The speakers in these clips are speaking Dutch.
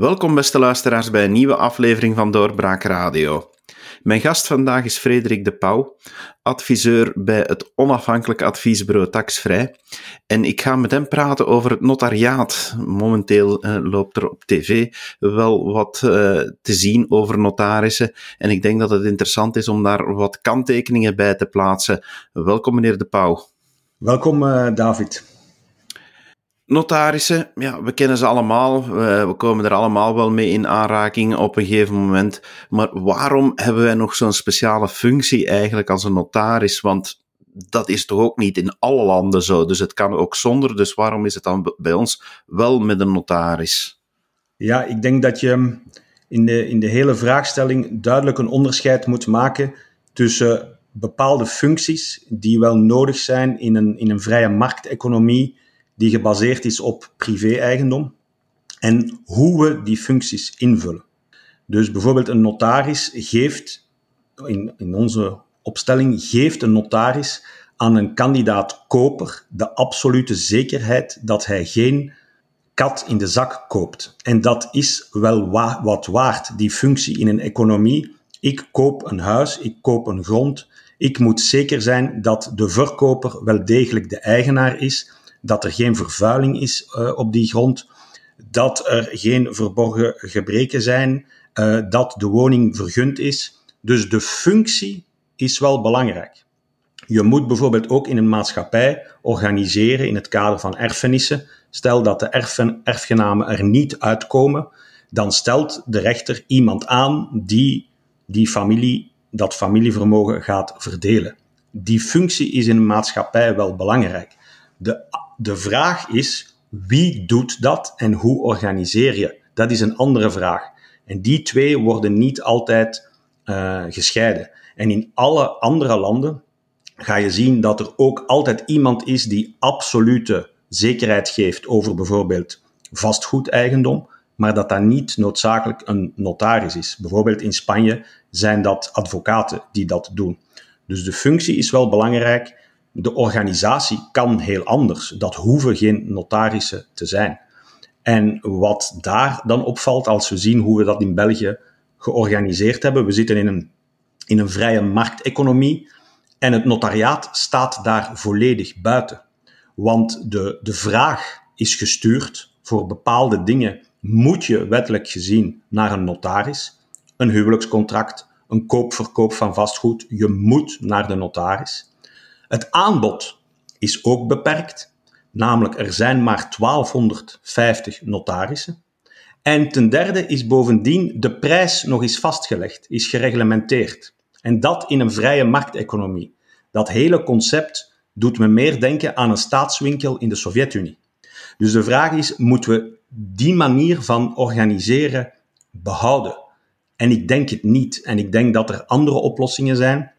Welkom beste luisteraars bij een nieuwe aflevering van Doorbraak Radio. Mijn gast vandaag is Frederik de Pauw, adviseur bij het onafhankelijk adviesbureau Taxvrij. En ik ga met hem praten over het notariaat. Momenteel uh, loopt er op tv wel wat uh, te zien over notarissen. En ik denk dat het interessant is om daar wat kanttekeningen bij te plaatsen. Welkom meneer de Pauw. Welkom uh, David. Notarissen, ja, we kennen ze allemaal. We, komen er allemaal wel mee in aanraking op een gegeven moment. Maar waarom hebben wij nog zo'n speciale functie eigenlijk als een notaris? Want dat is toch ook niet in alle landen zo. Dus het kan ook zonder. Dus waarom is het dan bij ons wel met een notaris? Ja, ik denk dat je in de, in de hele vraagstelling duidelijk een onderscheid moet maken tussen bepaalde functies die wel nodig zijn in een, in een vrije markteconomie die gebaseerd is op privé-eigendom en hoe we die functies invullen. Dus bijvoorbeeld een notaris geeft, in, in onze opstelling, geeft een notaris aan een kandidaat koper de absolute zekerheid dat hij geen kat in de zak koopt. En dat is wel wa wat waard, die functie in een economie. Ik koop een huis, ik koop een grond. Ik moet zeker zijn dat de verkoper wel degelijk de eigenaar is dat er geen vervuiling is uh, op die grond, dat er geen verborgen gebreken zijn, uh, dat de woning vergund is. Dus de functie is wel belangrijk. Je moet bijvoorbeeld ook in een maatschappij organiseren in het kader van erfenissen. Stel dat de erfen, erfgenamen er niet uitkomen, dan stelt de rechter iemand aan die die familie, dat familievermogen gaat verdelen. Die functie is in een maatschappij wel belangrijk. De de vraag is, wie doet dat en hoe organiseer je? Dat is een andere vraag. En die twee worden niet altijd uh, gescheiden. En in alle andere landen ga je zien dat er ook altijd iemand is die absolute zekerheid geeft over bijvoorbeeld vastgoedeigendom, maar dat dat niet noodzakelijk een notaris is. Bijvoorbeeld in Spanje zijn dat advocaten die dat doen. Dus de functie is wel belangrijk, de organisatie kan heel anders. Dat hoeven geen notarissen te zijn. En wat daar dan opvalt, als we zien hoe we dat in België georganiseerd hebben, we zitten in een, in een vrije markteconomie en het notariaat staat daar volledig buiten. Want de, de vraag is gestuurd voor bepaalde dingen moet je wettelijk gezien naar een notaris. Een huwelijkscontract, een koopverkoop van vastgoed, je moet naar de notaris. Het aanbod is ook beperkt, namelijk er zijn maar 1250 notarissen. En ten derde is bovendien de prijs nog eens vastgelegd, is gereglementeerd. En dat in een vrije markteconomie. Dat hele concept doet me meer denken aan een staatswinkel in de Sovjet-Unie. Dus de vraag is, moeten we die manier van organiseren behouden? En ik denk het niet. En ik denk dat er andere oplossingen zijn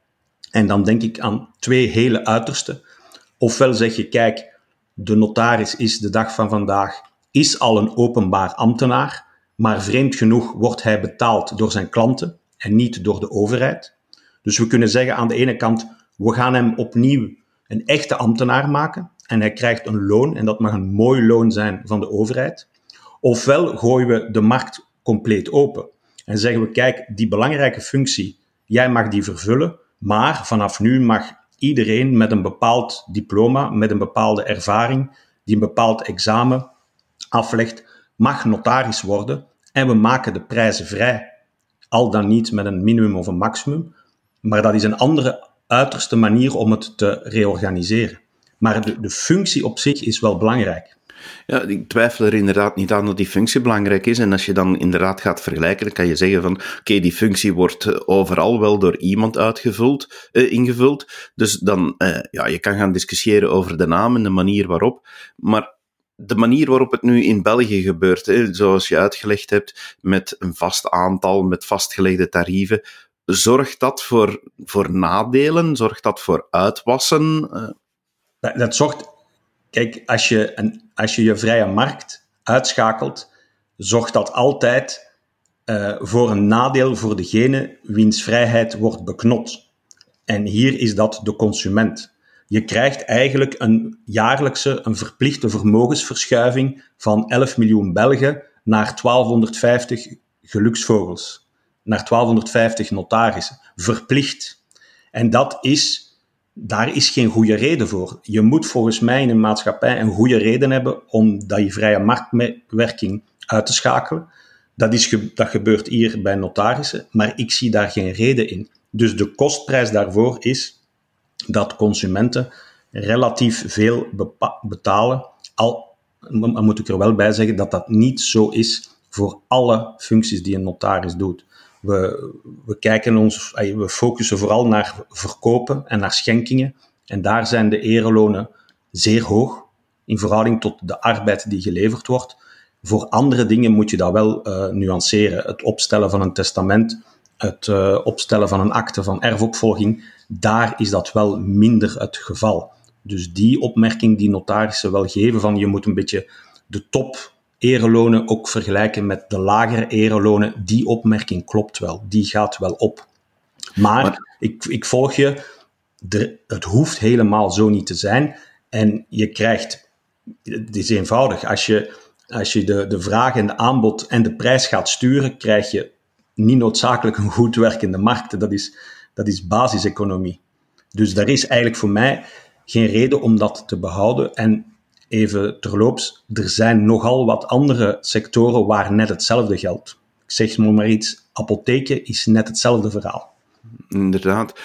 en dan denk ik aan twee hele uitersten. Ofwel zeg je, kijk, de notaris is de dag van vandaag, is al een openbaar ambtenaar, maar vreemd genoeg wordt hij betaald door zijn klanten en niet door de overheid. Dus we kunnen zeggen aan de ene kant, we gaan hem opnieuw een echte ambtenaar maken en hij krijgt een loon en dat mag een mooi loon zijn van de overheid. Ofwel gooien we de markt compleet open en zeggen we, kijk, die belangrijke functie, jij mag die vervullen, maar vanaf nu mag iedereen met een bepaald diploma, met een bepaalde ervaring, die een bepaald examen aflegt, mag notaris worden. En we maken de prijzen vrij. Al dan niet met een minimum of een maximum. Maar dat is een andere uiterste manier om het te reorganiseren. Maar de, de functie op zich is wel belangrijk. Ja, ik twijfel er inderdaad niet aan dat die functie belangrijk is. En als je dan inderdaad gaat vergelijken, dan kan je zeggen van oké, die functie wordt eh, overal wel door iemand uitgevuld, uh, ingevuld. Dus dan, uh, ja, je kan gaan discussiëren over de naam en de manier waarop. Maar de manier waarop het nu in België gebeurt, hè, zoals je uitgelegd hebt, met een vast aantal, met vastgelegde tarieven, zorgt dat voor, voor nadelen? Zorgt dat voor uitwassen? Dat, dat zorgt Kijk, als je, een, als je je vrije markt uitschakelt, zorgt dat altijd uh, voor een nadeel voor degene wiens vrijheid wordt beknot. En hier is dat de consument. Je krijgt eigenlijk een jaarlijkse, een verplichte vermogensverschuiving van 11 miljoen Belgen naar 1250 geluksvogels, naar 1250 notarissen, verplicht. En dat is, daar is geen goede reden voor. Je moet volgens mij in een maatschappij een goede reden hebben om dat je vrije marktwerking uit te schakelen. Dat, is, dat gebeurt hier bij notarissen, maar ik zie daar geen reden in. Dus de kostprijs daarvoor is dat consumenten relatief veel betalen. Al moet ik er wel bij zeggen dat dat niet zo is voor alle functies die een notaris doet. We, we, kijken ons, we focussen vooral naar verkopen en naar schenkingen. En daar zijn de erelonen zeer hoog in verhouding tot de arbeid die geleverd wordt. Voor andere dingen moet je dat wel uh, nuanceren. Het opstellen van een testament, het uh, opstellen van een akte van erfopvolging, daar is dat wel minder het geval. Dus die opmerking die notarissen wel geven van je moet een beetje de top erelonen ook vergelijken met de lagere erelonen, die opmerking klopt wel. Die gaat wel op. Maar, Ik, ik volg je, de, het hoeft helemaal zo niet te zijn. En je krijgt, het is eenvoudig, als je, als je de, de vraag en de aanbod en de prijs gaat sturen, krijg je niet noodzakelijk een goed werkende markt. Dat is, dat is basiseconomie. Dus daar is eigenlijk voor mij geen reden om dat te behouden. En even terloops, er zijn nogal wat andere sectoren waar net hetzelfde geldt. Ik zeg maar iets, apotheken is net hetzelfde verhaal. Inderdaad.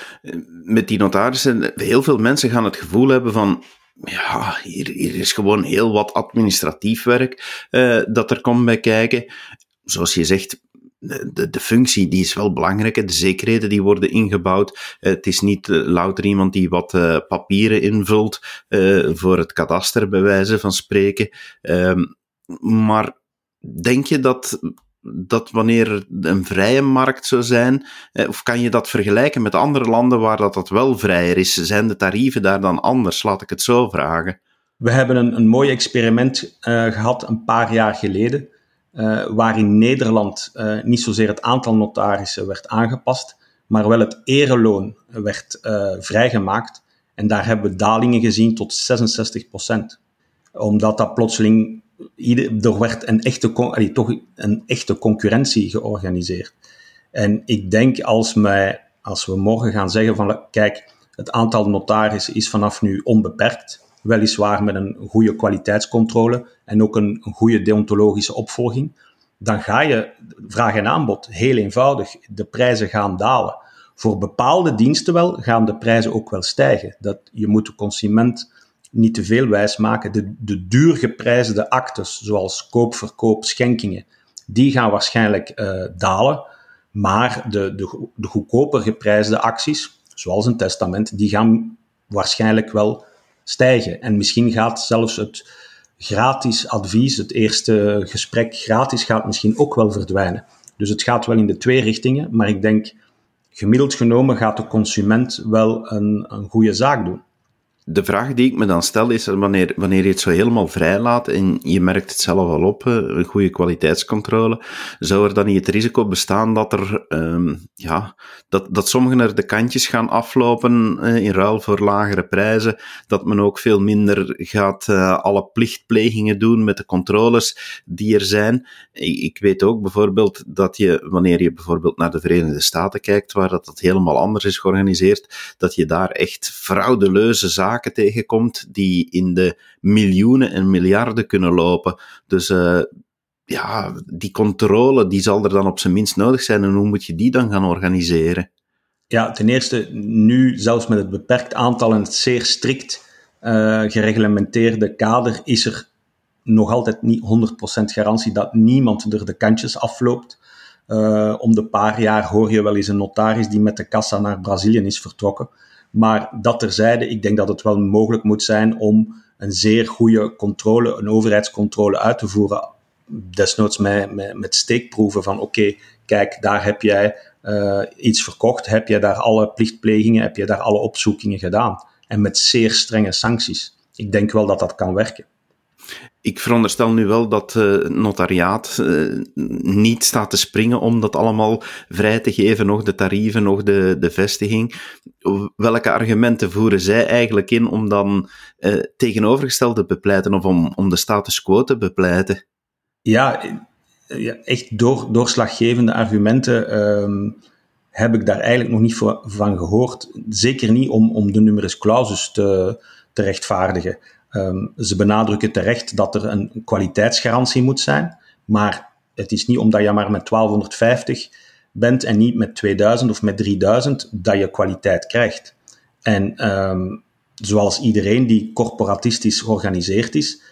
Met die notarissen, heel veel mensen gaan het gevoel hebben van ja, hier, hier is gewoon heel wat administratief werk uh, dat er komt bij kijken. Zoals je zegt, de, de functie die is wel belangrijk. De zekerheden die worden ingebouwd. Eh, het is niet uh, louter iemand die wat uh, papieren invult voor het kadaster, bij wijze van spreken. Ehm, maar denk je dat, dat wanneer een vrije markt zou zijn, of kan je dat vergelijken met andere landen waar dat, dat wel vrijer is? Zijn de tarieven daar dan anders? Laat ik het zo vragen. We hebben een, een mooi experiment gehad een paar jaar geleden uh, waar in Nederland uh, niet zozeer het aantal notarissen werd aangepast, maar wel het ereloon werd uh, vrijgemaakt. En daar hebben we dalingen gezien tot 66 procent. Omdat dat plotseling, er werd een echte, toch een echte concurrentie georganiseerd. En ik denk als, wij, als we morgen gaan zeggen van, kijk, het aantal notarissen is vanaf nu onbeperkt, weliswaar met een goede kwaliteitscontrole en ook een, goede deontologische opvolging, dan ga je vraag en aanbod heel eenvoudig. De prijzen gaan dalen. Voor bepaalde diensten wel gaan de prijzen ook wel stijgen. Dat, je moet de consument niet te veel wijs maken. De, de duur geprijsde actes, zoals koop, verkoop, schenkingen, die gaan waarschijnlijk uh, dalen. Maar de, de, de goedkoper geprijsde acties, zoals een testament, die gaan waarschijnlijk wel stijgen. En misschien gaat zelfs het gratis advies, het eerste gesprek gratis, gaat misschien ook wel verdwijnen. Dus het gaat wel in de twee richtingen, maar ik denk gemiddeld genomen gaat de consument wel een, een goede zaak doen de vraag die ik me dan stel is, wanneer, wanneer je het zo helemaal vrij laat en je merkt het zelf al op, een goede kwaliteitscontrole, zou er dan niet het risico bestaan dat er, um, ja, dat, dat sommigen er de kantjes gaan aflopen in ruil voor lagere prijzen, dat men ook veel minder gaat uh, alle plichtplegingen doen met de controles die er zijn. Ik, ik, weet ook bijvoorbeeld dat je, wanneer je bijvoorbeeld naar de Verenigde Staten kijkt, waar dat, dat helemaal anders is georganiseerd, dat je daar echt fraudeleuze zaken tegenkomt die in de miljoenen en miljarden kunnen lopen. Dus uh, ja, die controle die zal er dan op zijn minst nodig zijn. En hoe moet je die dan gaan organiseren? Ja, ten eerste, nu zelfs met het beperkt aantal en het zeer strikt uh, gereglementeerde kader, is er nog altijd niet 100% garantie dat niemand er de kantjes afloopt. Uh, om de paar jaar hoor je wel eens een notaris die met de kassa naar Brazilië is vertrokken. Maar dat terzijde, ik denk dat het wel mogelijk moet zijn om een zeer goede controle, een overheidscontrole uit te voeren. Desnoods met, met, met steekproeven van oké, kijk, daar heb jij uh, iets verkocht, heb jij daar alle plichtplegingen, heb je daar alle opzoekingen gedaan. En met zeer strenge sancties. Ik denk wel dat dat kan werken. Ik veronderstel nu wel dat uh, notariaat uh, niet staat te springen om dat allemaal vrij te geven, nog de tarieven, nog de, de vestiging. Welke argumenten voeren zij eigenlijk in om dan uh, tegenovergesteld te bepleiten of om, om de status quo te bepleiten? Ja, ja, echt door, doorslaggevende argumenten ehm, heb ik daar eigenlijk nog niet van gehoord. Zeker niet om, om de numerus clausus te, te rechtvaardigen. Um, ze benadrukken terecht dat er een kwaliteitsgarantie moet zijn, maar het is niet omdat je maar met 1250 bent en niet met 2000 of met 3000 dat je kwaliteit krijgt. En um, zoals iedereen die corporatistisch georganiseerd is,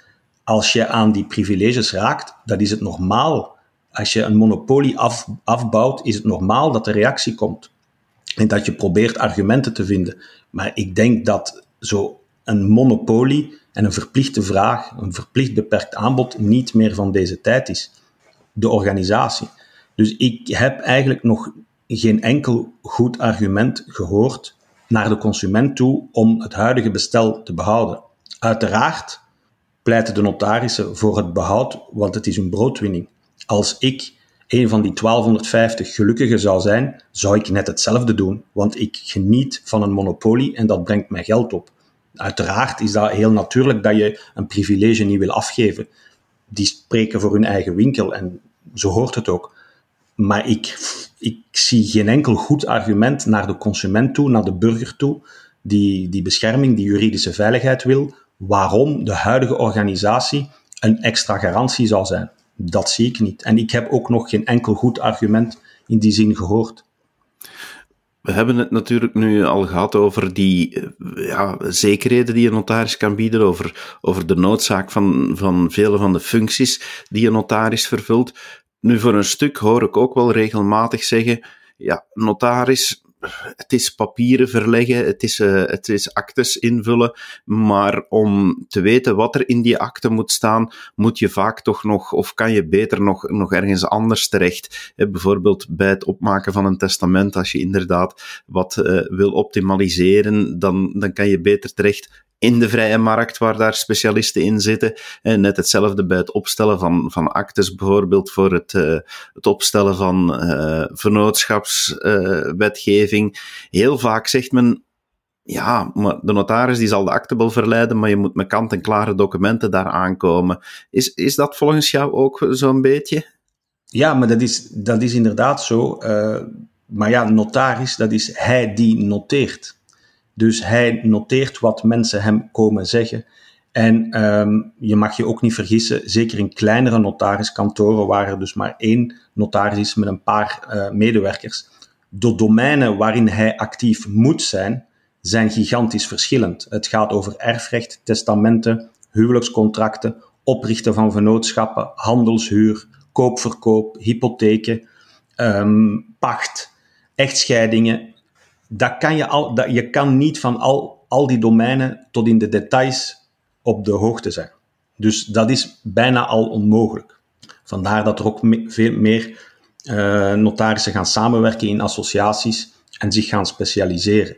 als je aan die privileges raakt, dat is het normaal. Als je een monopolie af, afbouwt, is het normaal dat er reactie komt. En dat je probeert argumenten te vinden. Maar ik denk dat zo een monopolie en een verplichte vraag, een verplicht beperkt aanbod, niet meer van deze tijd is. De organisatie. Dus ik heb eigenlijk nog geen enkel goed argument gehoord naar de consument toe om het huidige bestel te behouden. Uiteraard pleiten de notarissen voor het behoud, want het is hun broodwinning. Als ik een van die 1250 gelukkigen zou zijn, zou ik net hetzelfde doen, want ik geniet van een monopolie en dat brengt mij geld op. Uiteraard is dat heel natuurlijk dat je een privilege niet wil afgeven. Die spreken voor hun eigen winkel en zo hoort het ook. Maar ik, ik zie geen enkel goed argument naar de consument toe, naar de burger toe, die die bescherming, die juridische veiligheid wil, waarom de huidige organisatie een extra garantie zou zijn. Dat zie ik niet. En ik heb ook nog geen enkel goed argument in die zin gehoord. We hebben het natuurlijk nu al gehad over die ja, zekerheden die een notaris kan bieden, over, over de noodzaak van, van vele van de functies die een notaris vervult. Nu, voor een stuk hoor ik ook wel regelmatig zeggen, ja, notaris, het is papieren verleggen, het is, uh, het is actes invullen, maar om te weten wat er in die akte moet staan, moet je vaak toch nog, of kan je beter nog, nog ergens anders terecht. bijvoorbeeld bij het opmaken van een testament, als je inderdaad wat uh, wil optimaliseren, dan, dan kan je beter terecht in de vrije markt, waar daar specialisten in zitten. En net hetzelfde bij het opstellen van, van actes, bijvoorbeeld voor het, uh, het opstellen van uh, vennootschapswetgeving. Uh, Heel vaak zegt men, ja, maar de notaris die zal de akte wel verleiden, maar je moet met kant-en-klare documenten daar aankomen. Is, is dat volgens jou ook zo'n beetje? Ja, maar dat is, dat is inderdaad zo. maar ja, notaris, dat is hij die noteert. Dus hij noteert wat mensen hem komen zeggen. En um, je mag je ook niet vergissen, zeker in kleinere notariskantoren, waar er dus maar één notaris is met een paar uh, medewerkers, de domeinen waarin hij actief moet zijn, zijn gigantisch verschillend. Het gaat over erfrecht, testamenten, huwelijkscontracten, oprichten van vennootschappen, handelshuur, koopverkoop, hypotheken, um, pacht, echtscheidingen, dat kan je, al, dat, je kan niet van al, al die domeinen tot in de details op de hoogte zijn. Dus dat is bijna al onmogelijk. Vandaar dat er ook veel meer uh, notarissen gaan samenwerken in associaties en zich gaan specialiseren.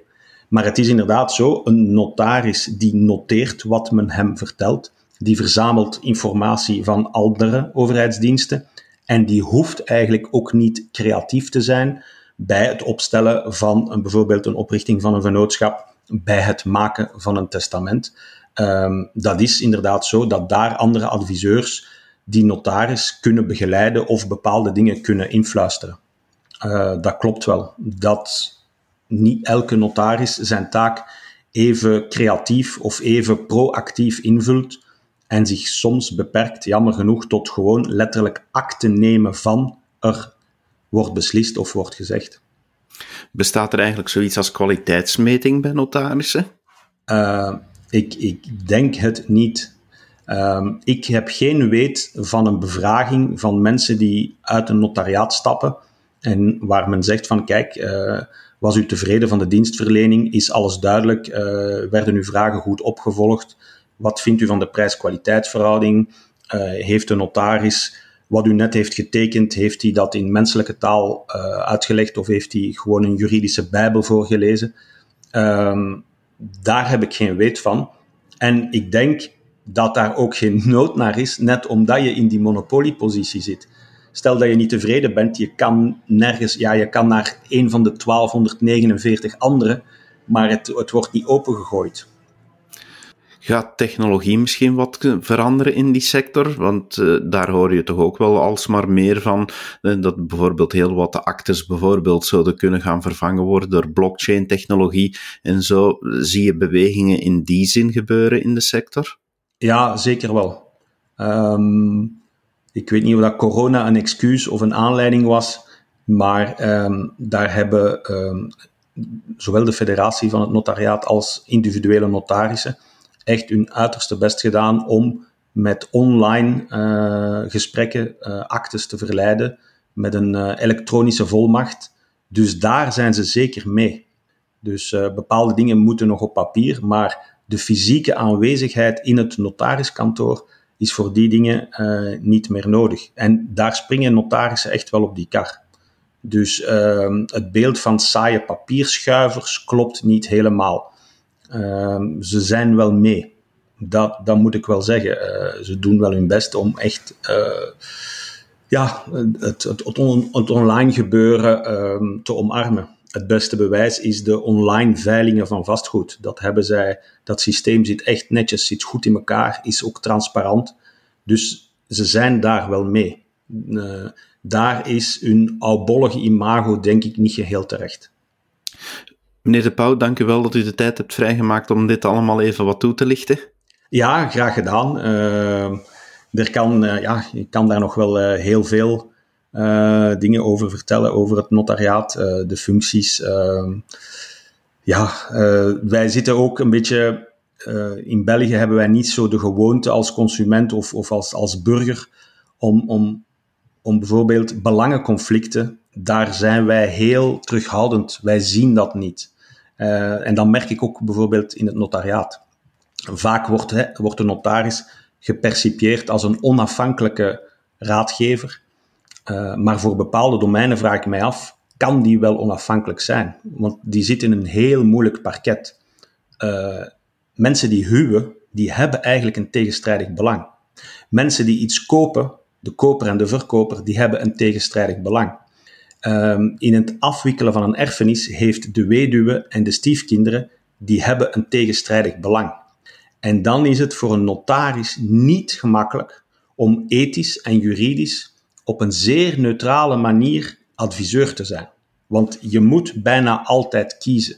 Maar het is inderdaad zo, een notaris die noteert wat men hem vertelt, die verzamelt informatie van andere overheidsdiensten en die hoeft eigenlijk ook niet creatief te zijn, bij het opstellen van een, bijvoorbeeld een oprichting van een vennootschap, bij het maken van een testament. Um, dat is inderdaad zo dat daar andere adviseurs die notaris kunnen begeleiden of bepaalde dingen kunnen influisteren. Uh, dat klopt wel. Dat niet elke notaris zijn taak even creatief of even proactief invult en zich soms beperkt, jammer genoeg, tot gewoon letterlijk akte nemen van er wordt beslist of wordt gezegd. Bestaat er eigenlijk zoiets als kwaliteitsmeting bij notarissen? Uh, ik, ik denk het niet. Uh, ik heb geen weet van een bevraging van mensen die uit een notariaat stappen en waar men zegt van kijk, uh, was u tevreden van de dienstverlening? Is alles duidelijk? Uh, werden uw vragen goed opgevolgd? Wat vindt u van de prijs-kwaliteitsverhouding? heeft de notaris wat u net heeft getekend, heeft hij dat in menselijke taal uh, uitgelegd of heeft hij gewoon een juridische bijbel voorgelezen? Um, daar heb ik geen weet van. En ik denk dat daar ook geen nood naar is, net omdat je in die monopoliepositie zit. Stel dat je niet tevreden bent, je kan nergens, ja, je kan naar een van de 1249 andere, maar het, het wordt niet opengegooid. Gaat technologie misschien wat veranderen in die sector? Want uh, daar hoor je toch ook wel alsmaar meer van, uh, dat bijvoorbeeld heel wat actes bijvoorbeeld zouden kunnen gaan vervangen worden door blockchain-technologie en zo. Zie je bewegingen in die zin gebeuren in de sector? Ja, zeker wel. Um, ik weet niet of dat corona een excuus of een aanleiding was, maar um, daar hebben um, zowel de federatie van het notariaat als individuele notarissen echt hun uiterste best gedaan om met online uh, gesprekken uh, actes te verleiden met een uh, elektronische volmacht. Dus daar zijn ze zeker mee. Dus bepaalde dingen moeten nog op papier, maar de fysieke aanwezigheid in het notariskantoor is voor die dingen niet meer nodig. En daar springen notarissen echt wel op die kar. Dus ehm, het beeld van saaie papierschuivers klopt niet helemaal. Ehm, ze zijn wel mee. Dat, dat moet ik wel zeggen. Uh, ze doen wel hun best om echt uh, ja, het, het, het, on, het, online gebeuren uh, te omarmen. Het beste bewijs is de online veilingen van vastgoed. Dat hebben zij, dat systeem zit echt netjes, zit goed in elkaar, is ook transparant. Dus ze zijn daar wel mee. Uh, daar is hun oudbollige imago denk ik niet geheel terecht. Meneer De Pauw, dank u wel dat u de tijd hebt vrijgemaakt om dit allemaal even wat toe te lichten. Ja, graag gedaan. Uh, er kan, uh, ja, ik kan daar nog wel uh, heel veel dingen over vertellen, over het notariaat, de functies. Ehm, ja, wij zitten ook een beetje... in België hebben wij niet zo de gewoonte als consument of, of als, als burger om, om om bijvoorbeeld belangenconflicten, daar zijn wij heel terughoudend. Wij zien dat niet. Uh, en dan merk ik ook bijvoorbeeld in het notariaat. Vaak wordt, hè, wordt de notaris gepercipieerd als een onafhankelijke raadgever. Uh, maar voor bepaalde domeinen vraag ik mij af, kan die wel onafhankelijk zijn? Want die zit in een heel moeilijk parket. Uh, mensen die huwen, die hebben eigenlijk een tegenstrijdig belang. Mensen die iets kopen, de koper en de verkoper, die hebben een tegenstrijdig belang. Um, in het afwikkelen van een erfenis heeft de weduwe en de stiefkinderen, die hebben een tegenstrijdig belang. En dan is het voor een notaris niet gemakkelijk om ethisch en juridisch op een zeer neutrale manier adviseur te zijn. Want je moet bijna altijd kiezen.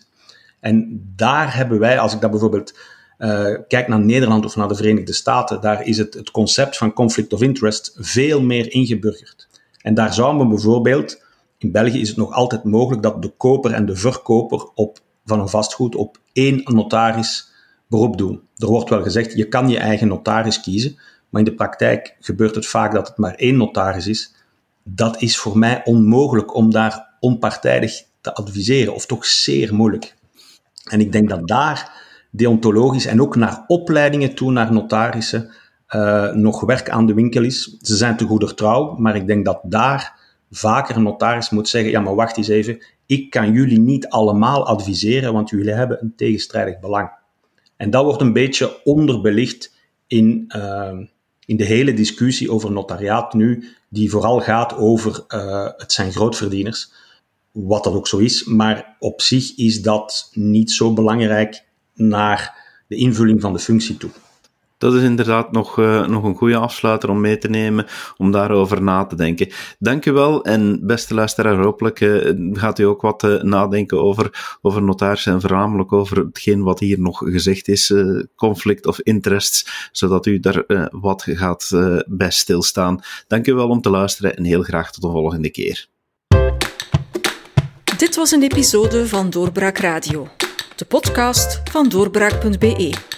En daar hebben wij, als ik dat bijvoorbeeld uh, kijk naar Nederland of naar de Verenigde Staten, daar is het, het concept van conflict of interest veel meer ingeburgerd. En daar zou men bijvoorbeeld, in België is het nog altijd mogelijk dat de koper en de verkoper op, van een vastgoed op één notaris beroep doen. Er wordt wel gezegd, je kan je eigen notaris kiezen, maar in de praktijk gebeurt het vaak dat het maar één notaris is. Dat is voor mij onmogelijk om daar onpartijdig te adviseren, of toch zeer moeilijk. En ik denk dat daar deontologisch en ook naar opleidingen toe, naar notarissen, uh, nog werk aan de winkel is. Ze zijn te goeder trouw, maar ik denk dat daar vaker een notaris moet zeggen, ja maar wacht eens even, ik kan jullie niet allemaal adviseren, want jullie hebben een tegenstrijdig belang. En dat wordt een beetje onderbelicht in, uh, in de hele discussie over notariaat nu, die vooral gaat over uh, het zijn grootverdieners, wat dat ook zo is, maar op zich is dat niet zo belangrijk naar de invulling van de functie toe. Dat is inderdaad nog, uh, nog een goede afsluiter om mee te nemen, om daarover na te denken. Dank u wel en beste luisteraar, hopelijk uh, gaat u ook wat uh, nadenken over, over notarissen en voornamelijk over hetgeen wat hier nog gezegd is, conflict of interests, zodat u daar wat gaat bij stilstaan. Dank u wel om te luisteren en heel graag tot de volgende keer. Dit was een episode van Doorbraak Radio de podcast van doorbraak.be.